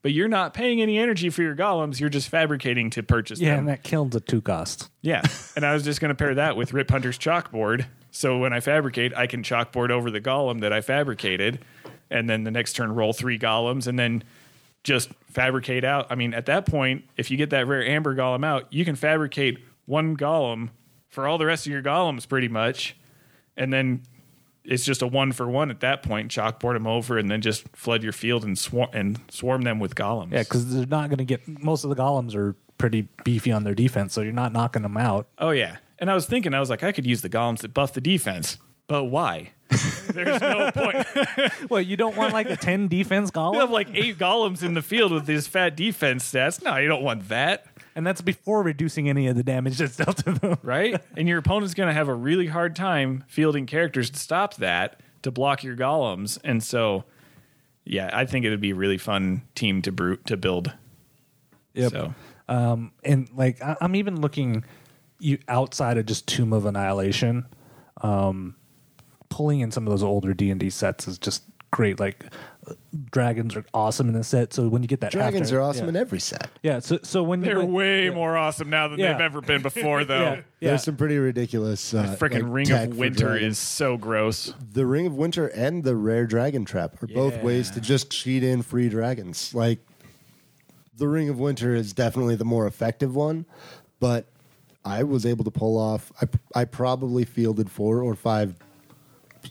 But you're not paying any energy for your golems; you're just fabricating to purchase them. Yeah, them. and that kills a two cost. Yeah. And I was just going to pair that with Rip Hunter's chalkboard. So when I fabricate, I can chalkboard over the golem that I fabricated. And then the next turn, roll three golems and then just fabricate out. I mean, at that point, if you get that rare amber golem out, you can fabricate one golem for all the rest of your golems pretty much. And then it's just a one for one at that point. Chalkboard them over and then just flood your field and, swar- and swarm them with golems. Yeah, because they're not going to get most of the golems are pretty beefy on their defense, so you're not knocking them out. Oh yeah. And I was thinking, I was like, I could use the golems that buff the defense, but why? There's no point. Well, you don't want like a ten defense You have like eight golems in the field with these fat defense stats. No, you don't want that, and that's before reducing any of the damage that's dealt to them. right? and your opponent's going to have a really hard time fielding characters to stop that to block your golems. And so, yeah, I think it would be a really fun team to brute to build. Yep. So Um, and like I, I'm even looking you outside of just Tomb of Annihilation, um, pulling in some of those older D and D sets is just great. Like dragons are awesome in this set, so when you get that Dragons after- are awesome yeah. in every set. Yeah, so so when they're when, way yeah. more awesome now than Yeah. they've ever been before, though. Yeah, yeah. There's some pretty ridiculous. Uh, Freaking like, Ring of Winter is so gross. the Ring of Winter and the Rare Dragon Trap are both ways to just cheat in free dragons. Like the Ring of Winter is definitely the more effective one, but I was able to pull off. I I probably fielded four or five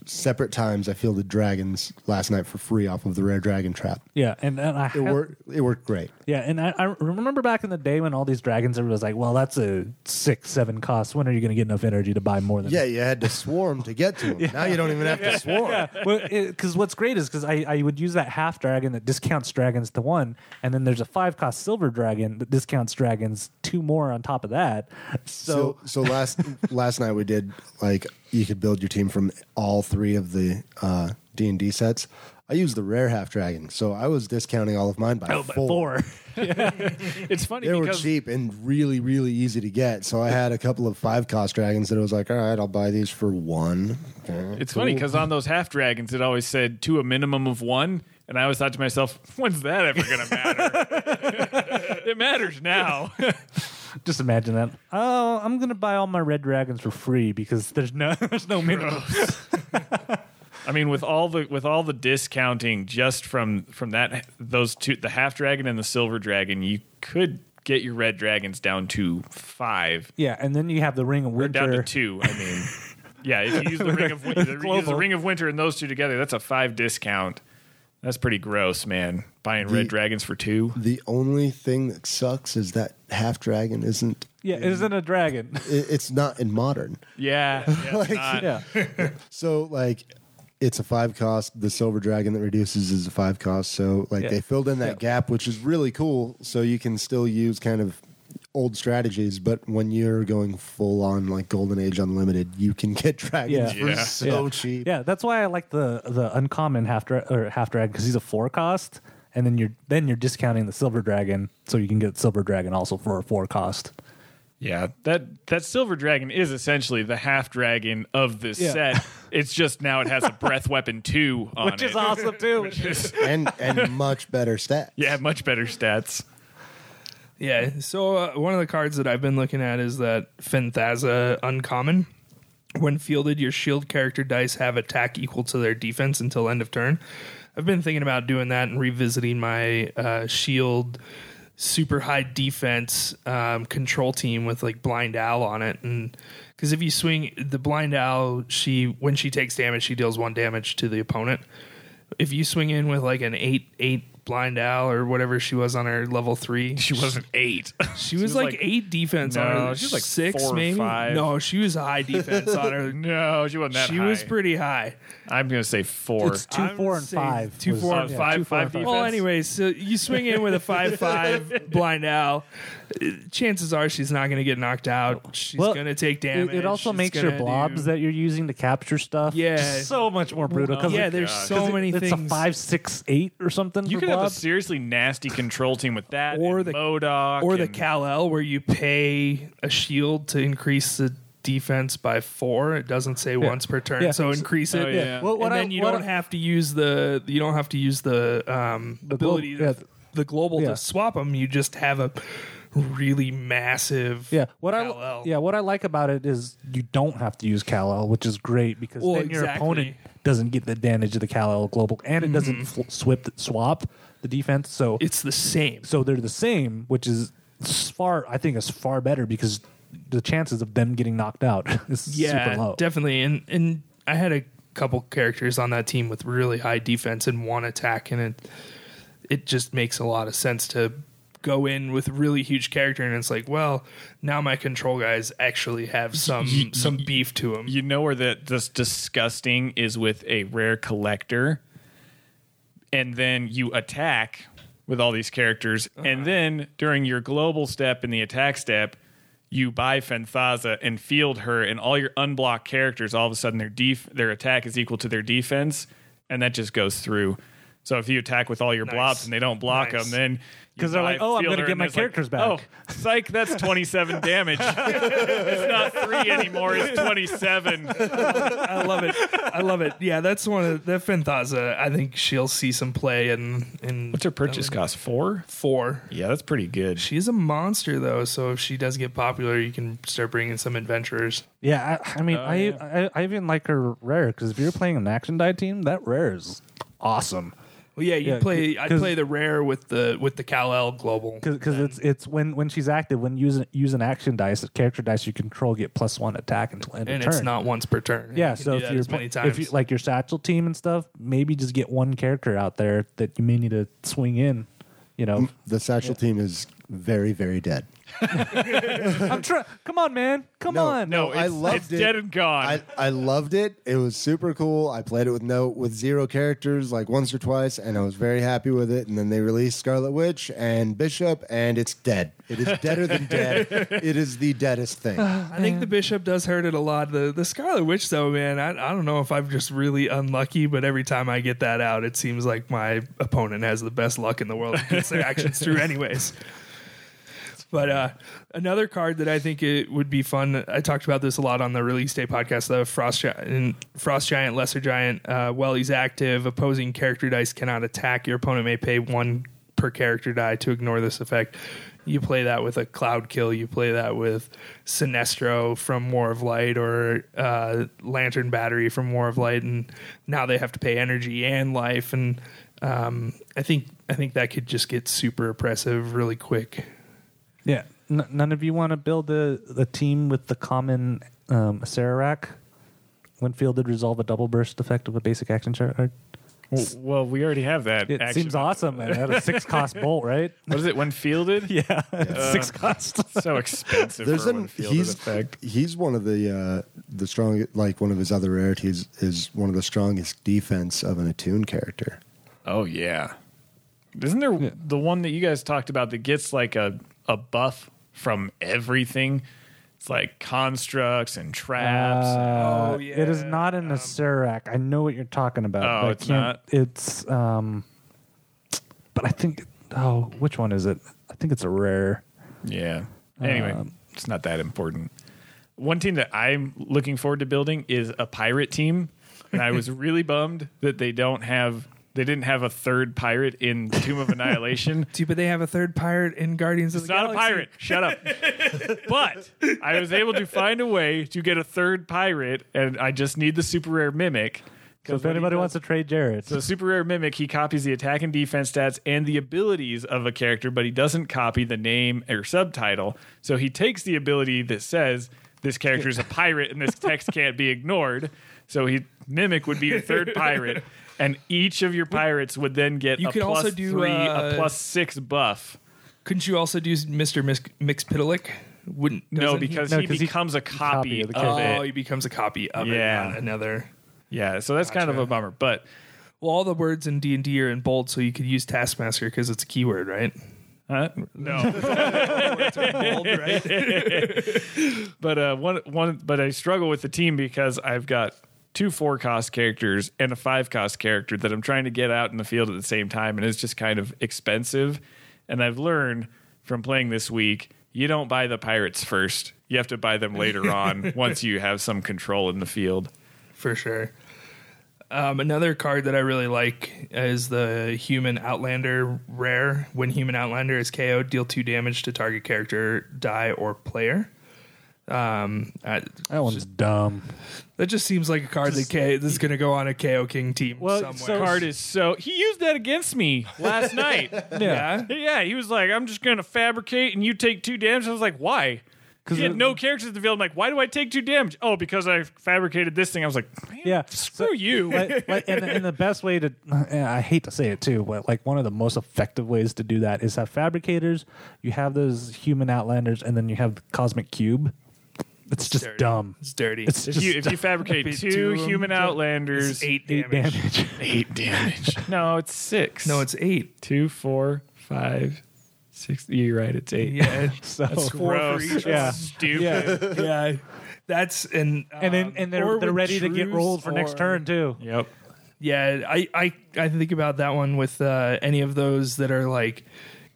separate times. I fielded dragons last night for free off of the Rare Dragon Trap. yeah, and, and I It worked. It worked great. Yeah, and I, I remember back in the day when all these dragons, everybody was like, "Well, that's a six, seven cost. When are you going to get enough energy to buy more than?" Yeah, you had to swarm to get to them. Now you don't even have to swarm. because what's great is because I, I would use that half dragon that discounts dragons to one, and then there's a five cost silver dragon that discounts dragons two more on top of that. So, So so last last night we did like you could build your team from all three of the uh, D and D sets. I used the rare half dragon, so I was discounting all of mine by oh, four. four. It's funny They were cheap and really really easy to get. So I had a couple of five cost dragons that I was like, all right, I'll buy these for one. Okay, It's cool. funny because on those half dragons, it always said to a minimum of one, and I always thought to myself, "When's that ever going to matter?" it matters now. Just imagine that. Oh, I'm going to buy all my red dragons for free because there's no there's no minimum. I mean, with all the with all the discounting just from from that those two, the half dragon and the silver dragon, you could get your red dragons down to five Yeah, and then you have the ring of or down to winter. two. I mean, yeah, if you use the ring of winter, use the ring of winter and those two together, that's a five discount. That's pretty gross, man. Buying red dragons for two. The only thing that sucks is that half dragon isn't. Yeah, isn't a dragon. It, it's not in modern. Yeah, yeah, it's not. yeah, So like it's a five cost. The silver dragon that reduces is a five cost. So like Yeah. they filled in that Yeah. gap, which is really cool. So you can still use kind of old strategies, but when you're going full on like Golden Age Unlimited, you can get dragons Yeah. for Yeah. so yeah. cheap. Yeah, that's why I like the the uncommon half dra- or half dragon because he's a four cost, and then you're then you're discounting the silver dragon, so you can get silver dragon also for a four cost. Yeah, that that silver dragon is essentially the half dragon of this Yeah. set. It's just now it has a breath weapon two on Which it. is awesome too. Which is- And and much better stats. yeah, much better stats. Yeah. So uh, one of the cards that I've been looking at is that Fenthaza Uncommon, When fielded, your shield character dice have attack equal to their defense until end of turn. I've been thinking about doing that and revisiting my uh, shield super high defense um, control team with like Blind Al on it and because if you swing the Blind Al she when she takes damage she deals one damage to the opponent if you swing in with like an eight eight Blind Al or whatever she was on her level three. She wasn't eight. She was, like, eight defense on No, her. she was like six four or maybe. five. No, she was high defense on her. no, she wasn't that high. she high. was pretty high. I'm gonna say four. It's two, I would four, and say five. two, was- four, and five, two, four, five and five. defense. Well, anyways, so you swing in with a five five Blind Al. uh, Chances are she's not going to get knocked out. She's Well, going to take damage. it also She's makes your gonna blobs do- that you're using to capture stuff Yeah. so much more brutal. Because yeah, there's God. so many it's things. a five, six, eight or something. You for could have a seriously nasty control team with that, Or and the- MODOK, or the and- Kal-El where you pay a shield to increase the defense by four. It doesn't say once per turn, Yeah. so increase it. Oh, yeah. Well, what and I- then you what don't I- have to use the you don't have to use the um, The ability glo- to, yeah. the global Yeah. to swap them. You just have a really massive Yeah, what Kal-El. I yeah what I like about it is you don't have to use Kal El, which is great because Well, then your exactly. Mm-hmm. opponent doesn't get the advantage of the Kal El global, and it doesn't fl- swip swap the defense. So It's the same. so they're the same, which is far I think is far better because the chances of them getting knocked out is yeah, super low. definitely. And and I had a couple characters on that team with really high defense and one attack, and it it just makes a lot of sense to go in with really huge character, and it's like, well, now my control guys actually have some Y- some beef to them. You know where that just disgusting is with a rare collector, and then you attack with all these characters, Uh-huh. and then during your global step and the attack step, you buy Fenthaza and field her, and all your unblocked characters, all of a sudden their def- their attack is equal to their defense, and that just goes through. So if you attack with all your Nice. blobs and they don't block Nice. them, then 'Cause they're like, "Oh, I'm gonna get my characters back." Oh, psych, that's 27 damage. it's not three anymore. It's 27. I love it. I love it. Yeah, that's one of that Fenthaza. I think she'll see some play in in What's her purchase cost? Four? four. Yeah, that's pretty good. She's a monster though, so if she does get popular, you can start bringing some adventurers. Yeah, I, I mean, Oh, I, yeah. I I even like her rare because if you're playing an action die team, that rare is awesome Well, yeah, you Yeah, play. c- I 'cause- play the rare with the with the Kal-El global because it's it's when when she's active when using use an action dice, the character dice you control get plus one attack until end and of turn. it's not once per turn. Yeah, You can so do if that you're as many if you like your satchel team and stuff, maybe just get one character out there that you may need to swing in. You know, mm, The satchel team is very, very dead. I'm trying. Come on, man. Come No, on. No, I it's, loved it's it. dead and gone. I, I loved it. It was super cool. I played it with no with zero characters like once or twice, and I was very happy with it. And then they released Scarlet Witch and Bishop, and it's dead. It is deader than dead. It is the deadest thing. Ah, I think the bishop does hurt it a lot. The the Scarlet Witch though, man, I, I don't know if I'm just really unlucky, but every time I get that out, it seems like my opponent has the best luck in the world and gets their actions through anyways. But uh, another card that I think it would be fun. I talked about this a lot on the release day podcast. The Frost Giant, Frost Giant, Lesser Giant. Uh, while he's active, opposing character dice cannot attack. Your opponent may pay one per character die to ignore this effect. You play that with a Cloud Kill. You play that with Sinestro from War of Light or uh, Lantern Battery from War of Light, and now they have to pay energy and life. And um, I think I think that could just get super oppressive really quick. Yeah. N- none of you want to build a, a team with the common um, Sararak when fielded resolve a double burst effect of a basic action card? well, well, we already have that. It action. seems awesome. And had a six cost bolt, right? What is it when fielded? Yeah, it's six cost. So expensive There's for an he's effect. he's one of the uh, the strong like one of his other rarities is one of the strongest defense of an attuned character. Oh yeah. Isn't there the one that you guys talked about that gets like a, a buff from everything? It's like constructs and traps. Uh, Oh, It is not in the Sarac. I know what you're talking about. Oh, it's can't- not? It's um, but I think oh, which one is it? I think it's a rare. yeah. Anyway, Um, it's not that important. One team that I'm looking forward to building is a pirate team. And I was really bummed that they don't have they didn't have a third pirate in Tomb of Annihilation. Dude, but they have a third pirate in Guardians of It's the not a pirate. Shut up. but I was able to find a way to get a third pirate, and I just need the super rare mimic. So if anybody wants to trade Jared, So super rare mimic, he copies the attack and defense stats and the abilities of a character, but he doesn't copy the name or subtitle. So he takes the ability that says this character is a pirate and this text can't be ignored. So he mimic would be a third pirate, and each of your pirates would then get You a could plus also do, three, uh, a plus six buff. Couldn't you also do Mr. Mix- Mxyzptlk? Wouldn't No, doesn't he- because No, he 'cause he- becomes a copy, copy of the of oh, it. he becomes a copy of Yeah. it. Not another. Yeah, so that's kind of Gotcha. a bummer. But Well, all the words in D and D are in bold, so you could use Taskmaster because it's a keyword, right? huh? no. Words are in bold, right? but uh, one one but I struggle with the team because I've got two four cost characters and a five cost character that I'm trying to get out in the field at the same time, and it's just kind of expensive. And I've learned from playing this week, you don't buy the pirates first. You have to buy them later on once you have some control in the field. For sure. Um, another card that I really like is the Human Outlander rare. When Human Outlander is KO'd, deal two damage to target character, die, or player. Um, I- that one's dumb. that just seems like a card that K this is going to go on a KO King team Well, somewhere. so- Card is so he used that against me last night. yeah. Yeah, he was like, "I'm just gonna fabricate, and you take two damage." I was like, "Why?" Because he had no characters in the field. I'm like, "Why do I take two damage?" Oh, because I fabricated this thing. I was like, Man, Yeah, screw you." like, like, and, and the best way to and I hate to say it too, but like one of the most effective ways to do that is have fabricators. You have those human outlanders, and then you have the cosmic cube. It's just dirty. dumb. It's dirty. It's if just you if you fabricate two two human so outlanders, It's eight eight damage. damage. eight damage. no, it's six. No, it's eight. two, four, five, six. You're right. It's eight. Yeah. so That's four Gross. for each. Yeah. Stupid. yeah, yeah. That's and and then um, and or they're they're ready to get rolled for next turn too. Yep. Yeah, I, I I think about that one with uh, any of those that are like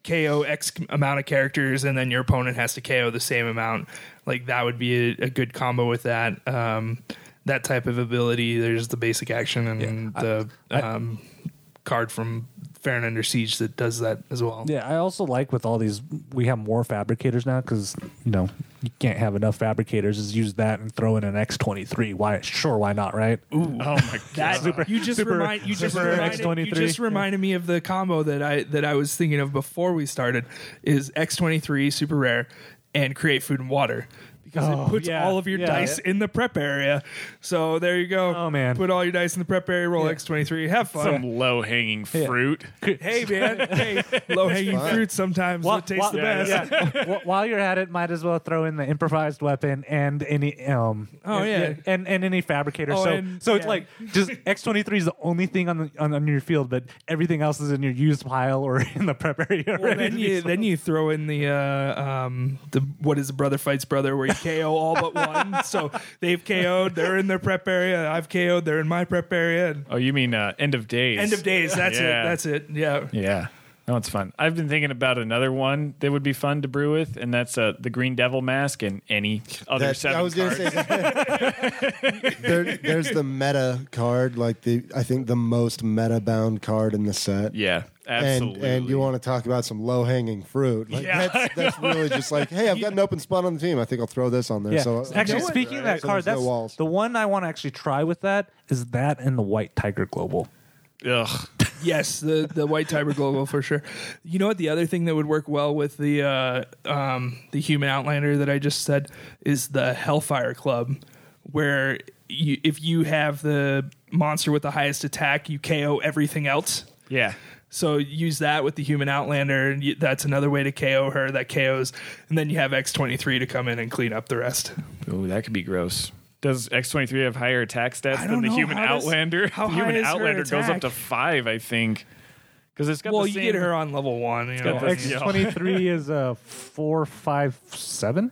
KO X amount of characters, and then your opponent has to KO the same amount. Like that would be a, a good combo with that. Um, that type of ability. There's the basic action and the um, card from Faerûn Under Siege that does that as well. Yeah, I also like with all these, we have more fabricators now because you know you can't have enough fabricators. Is use that and throw in an X twenty three. Why? Sure, why not? Right? Oh my That god. you just super- remind you just reminded, X23. you just reminded me of the combo that I that I was thinking of before we started is X twenty three super rare and create food and water because Oh, it puts yeah, all of your yeah. dice in the prep area. So there you go. Oh, man. put all your dice in the prep area. Roll X twenty three. Have fun. Some low hanging fruit. hey man, hey, low hanging fruit sometimes While- what tastes while- the best. yeah. Wh- While you're at it, might as well throw in the improvised weapon and any um. Oh, and- yeah. and and any fabricator. Oh, so and- so it's like just X twenty three is the only thing on the on, on your field, but everything else is in your used pile or in the prep area. Well, then you sold. then you throw in the uh, um the what is the brother fights brother where you KO all but one. So they've KO'd, they're in their prep area. I've KO'd, they're in my prep area. And Oh, you mean uh, end of days? end of days. That's Yeah. it. That's it. Yeah. Yeah. That one's fun. I've been thinking about another one that would be fun to brew with, and that's uh, the Green Devil Mask and any other That- seven I was going cards. to say there, there's the meta card, like the I think the most meta bound card in the set. yeah, And absolutely. and you want to talk about some low hanging fruit? Like Yeah. that's, that's really just like, hey, I've got an open spot on the team. I think I'll throw this on there. Yeah. So actually, No, speaking of that So card, there's that's no walls. the one I want to actually try with that is that and the White Tiger Global. Ugh. Yes, the the white tiger global for sure. You know what? The other thing that would work well with the uh, um, the human outlander that I just said is the Hellfire Club, where you, if you have the monster with the highest attack, you KO everything else. Yeah. So use that with the human outlander, and you, that's another way to KO her. That KOs, and then you have X twenty three to come in and clean up the rest. Ooh, that could be gross. Does X twenty three have higher attack stats than the know. human How does- Outlander? how the high human is her Outlander goes up attack? to five, I think, because it's got well, the you same. get her on level one. You know, the- X twenty three is a four five seven.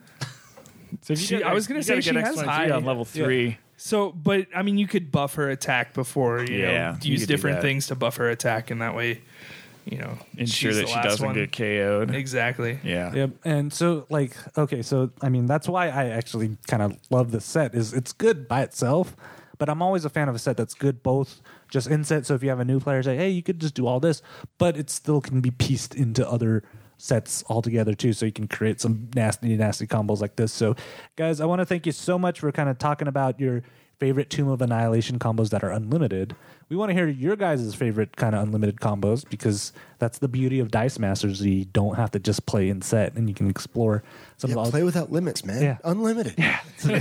So if you She- get I was gonna you say gotta she get has X23 high- on level three. So, but I mean, you could buff her attack before you Yeah, know, you use could do different that. things to buff her attack, and that way, you know, Ensure that she doesn't one. get KO'd. exactly. Yeah. Yep. And so like okay, so I mean that's why I actually kind of love this set is it's good by itself, But I'm always a fan of a set that's good both just in set. So if you have a new player, say, hey, you could just do all this, but it still can be pieced into other sets altogether too so you can create some nasty nasty combos like this so guys i want to thank you so much for kind of talking about your favorite tomb of annihilation combos that are unlimited we want to hear your guys' favorite kind of unlimited combos because that's the beauty of dice masters. You don't have to just play in set and you can explore some Yeah, of the play without limits, man. Yeah. Unlimited. I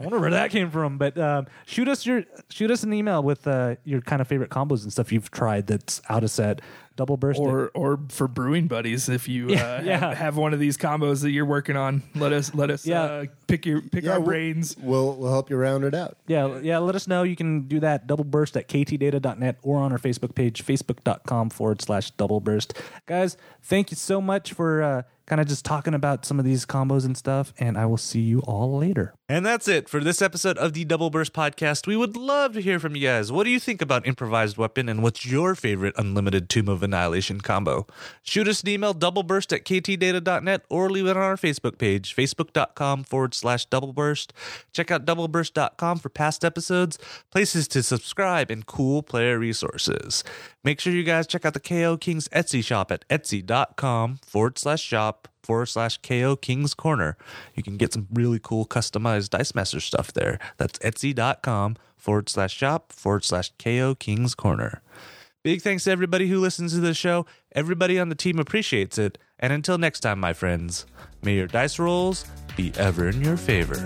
wonder where that came from. But um, shoot us your shoot us an email with uh, your kind of favorite combos and stuff you've tried that's out of set. Double burst. or or for brewing buddies if you Yeah, uh, yeah. Have, have one of these combos that you're working on let us let us Yeah. uh, pick your pick Yeah, our we'll- brains We'll we'll help you round it out. Yeah, yeah. Let us know. You can do that double burst at ktdata.net or on our Facebook page, facebook.com forward slash double burst. Guys, thank you so much for uh, kind of just talking about some of these combos and stuff. And I will see you all later. And that's it for this episode of the Double Burst Podcast. We would love to hear from you guys. What do you think about improvised weapon and what's your favorite unlimited Tomb of Annihilation combo? Shoot us an email, doubleburst at ktdata.net, or leave it on our Facebook page, facebook.com forward slash doubleburst. Check out doubleburst.com for past episodes, places to subscribe, and cool player resources. Make sure you guys check out the KO Kings Etsy shop at etsy.com forward slash shop forward slash KO Kings Corner. You can get some really cool customized Dice Master stuff there. That's etsy.com forward slash shop forward slash KO Kings Corner. Big thanks to everybody who listens to the show. Everybody on the team appreciates it. And until next time, my friends, may your dice rolls be ever in your favor.